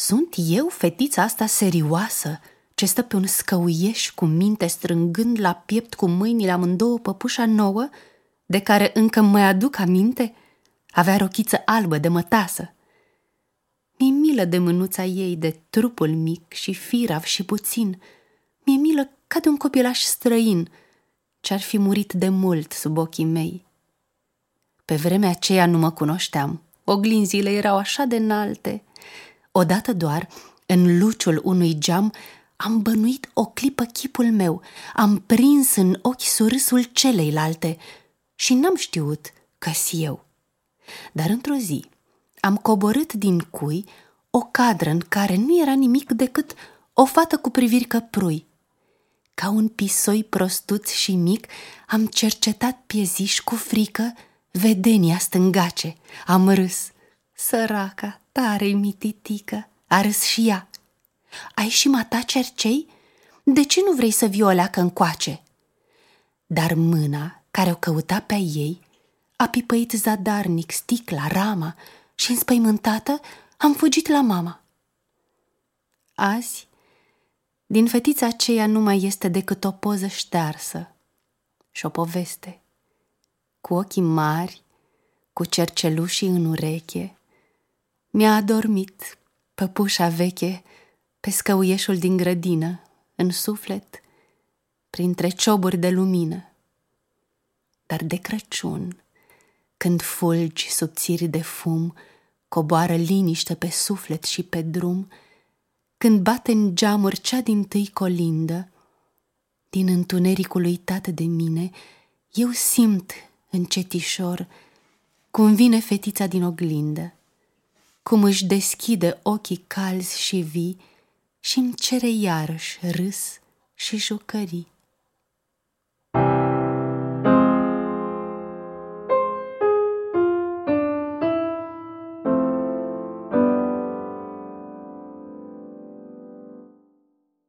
Sunt eu fetița asta serioasă ce stă pe un scăuieș cu minte strângând la piept cu mâinile amândouă păpușa nouă, de care încă mai aduc aminte? Avea rochiță albă de mătasă. Mi-e milă de mânuța ei, de trupul mic și firav și puțin. Mi-e milă ca de un copilaș străin, ce-ar fi murit de mult sub ochii mei. Pe vremea aceea nu mă cunoșteam. Oglinzile erau așa de înalte. Odată doar, în luciul unui geam, am bănuit o clipă chipul meu, am prins în ochi surâsul celeilalte și n-am știut că eu. Dar într-o zi am coborât din cui o cadră în care nu era nimic decât o fată cu priviri căprui. Ca un pisoi prostuț și mic am cercetat pieziș cu frică vedenia stângace. Am râs. Săraca, tare mititică, a râs și ea. Ai și mata cercei? De ce nu vrei să vii o leacă încoace? Dar mâna care o căuta pe ei a pipăit zadarnic sticla, rama și înspăimântată am fugit la mama. Azi, din fetița aceea nu mai este decât o poză ștearsă și o poveste. Cu ochii mari, cu cercelușii în ureche, mi-a adormit păpușa veche pe scăuieșul din grădină, în suflet, printre cioburi de lumină. Dar de Crăciun, când fulgi subțiri de fum coboară liniște pe suflet și pe drum, când bate în geamuri cea din tâi colindă, din întunericul uitat de mine, eu simt încetișor cum vine fetița din oglindă, cum își deschide ochii calzi și vii și îmi cere iarăși râs și jucării.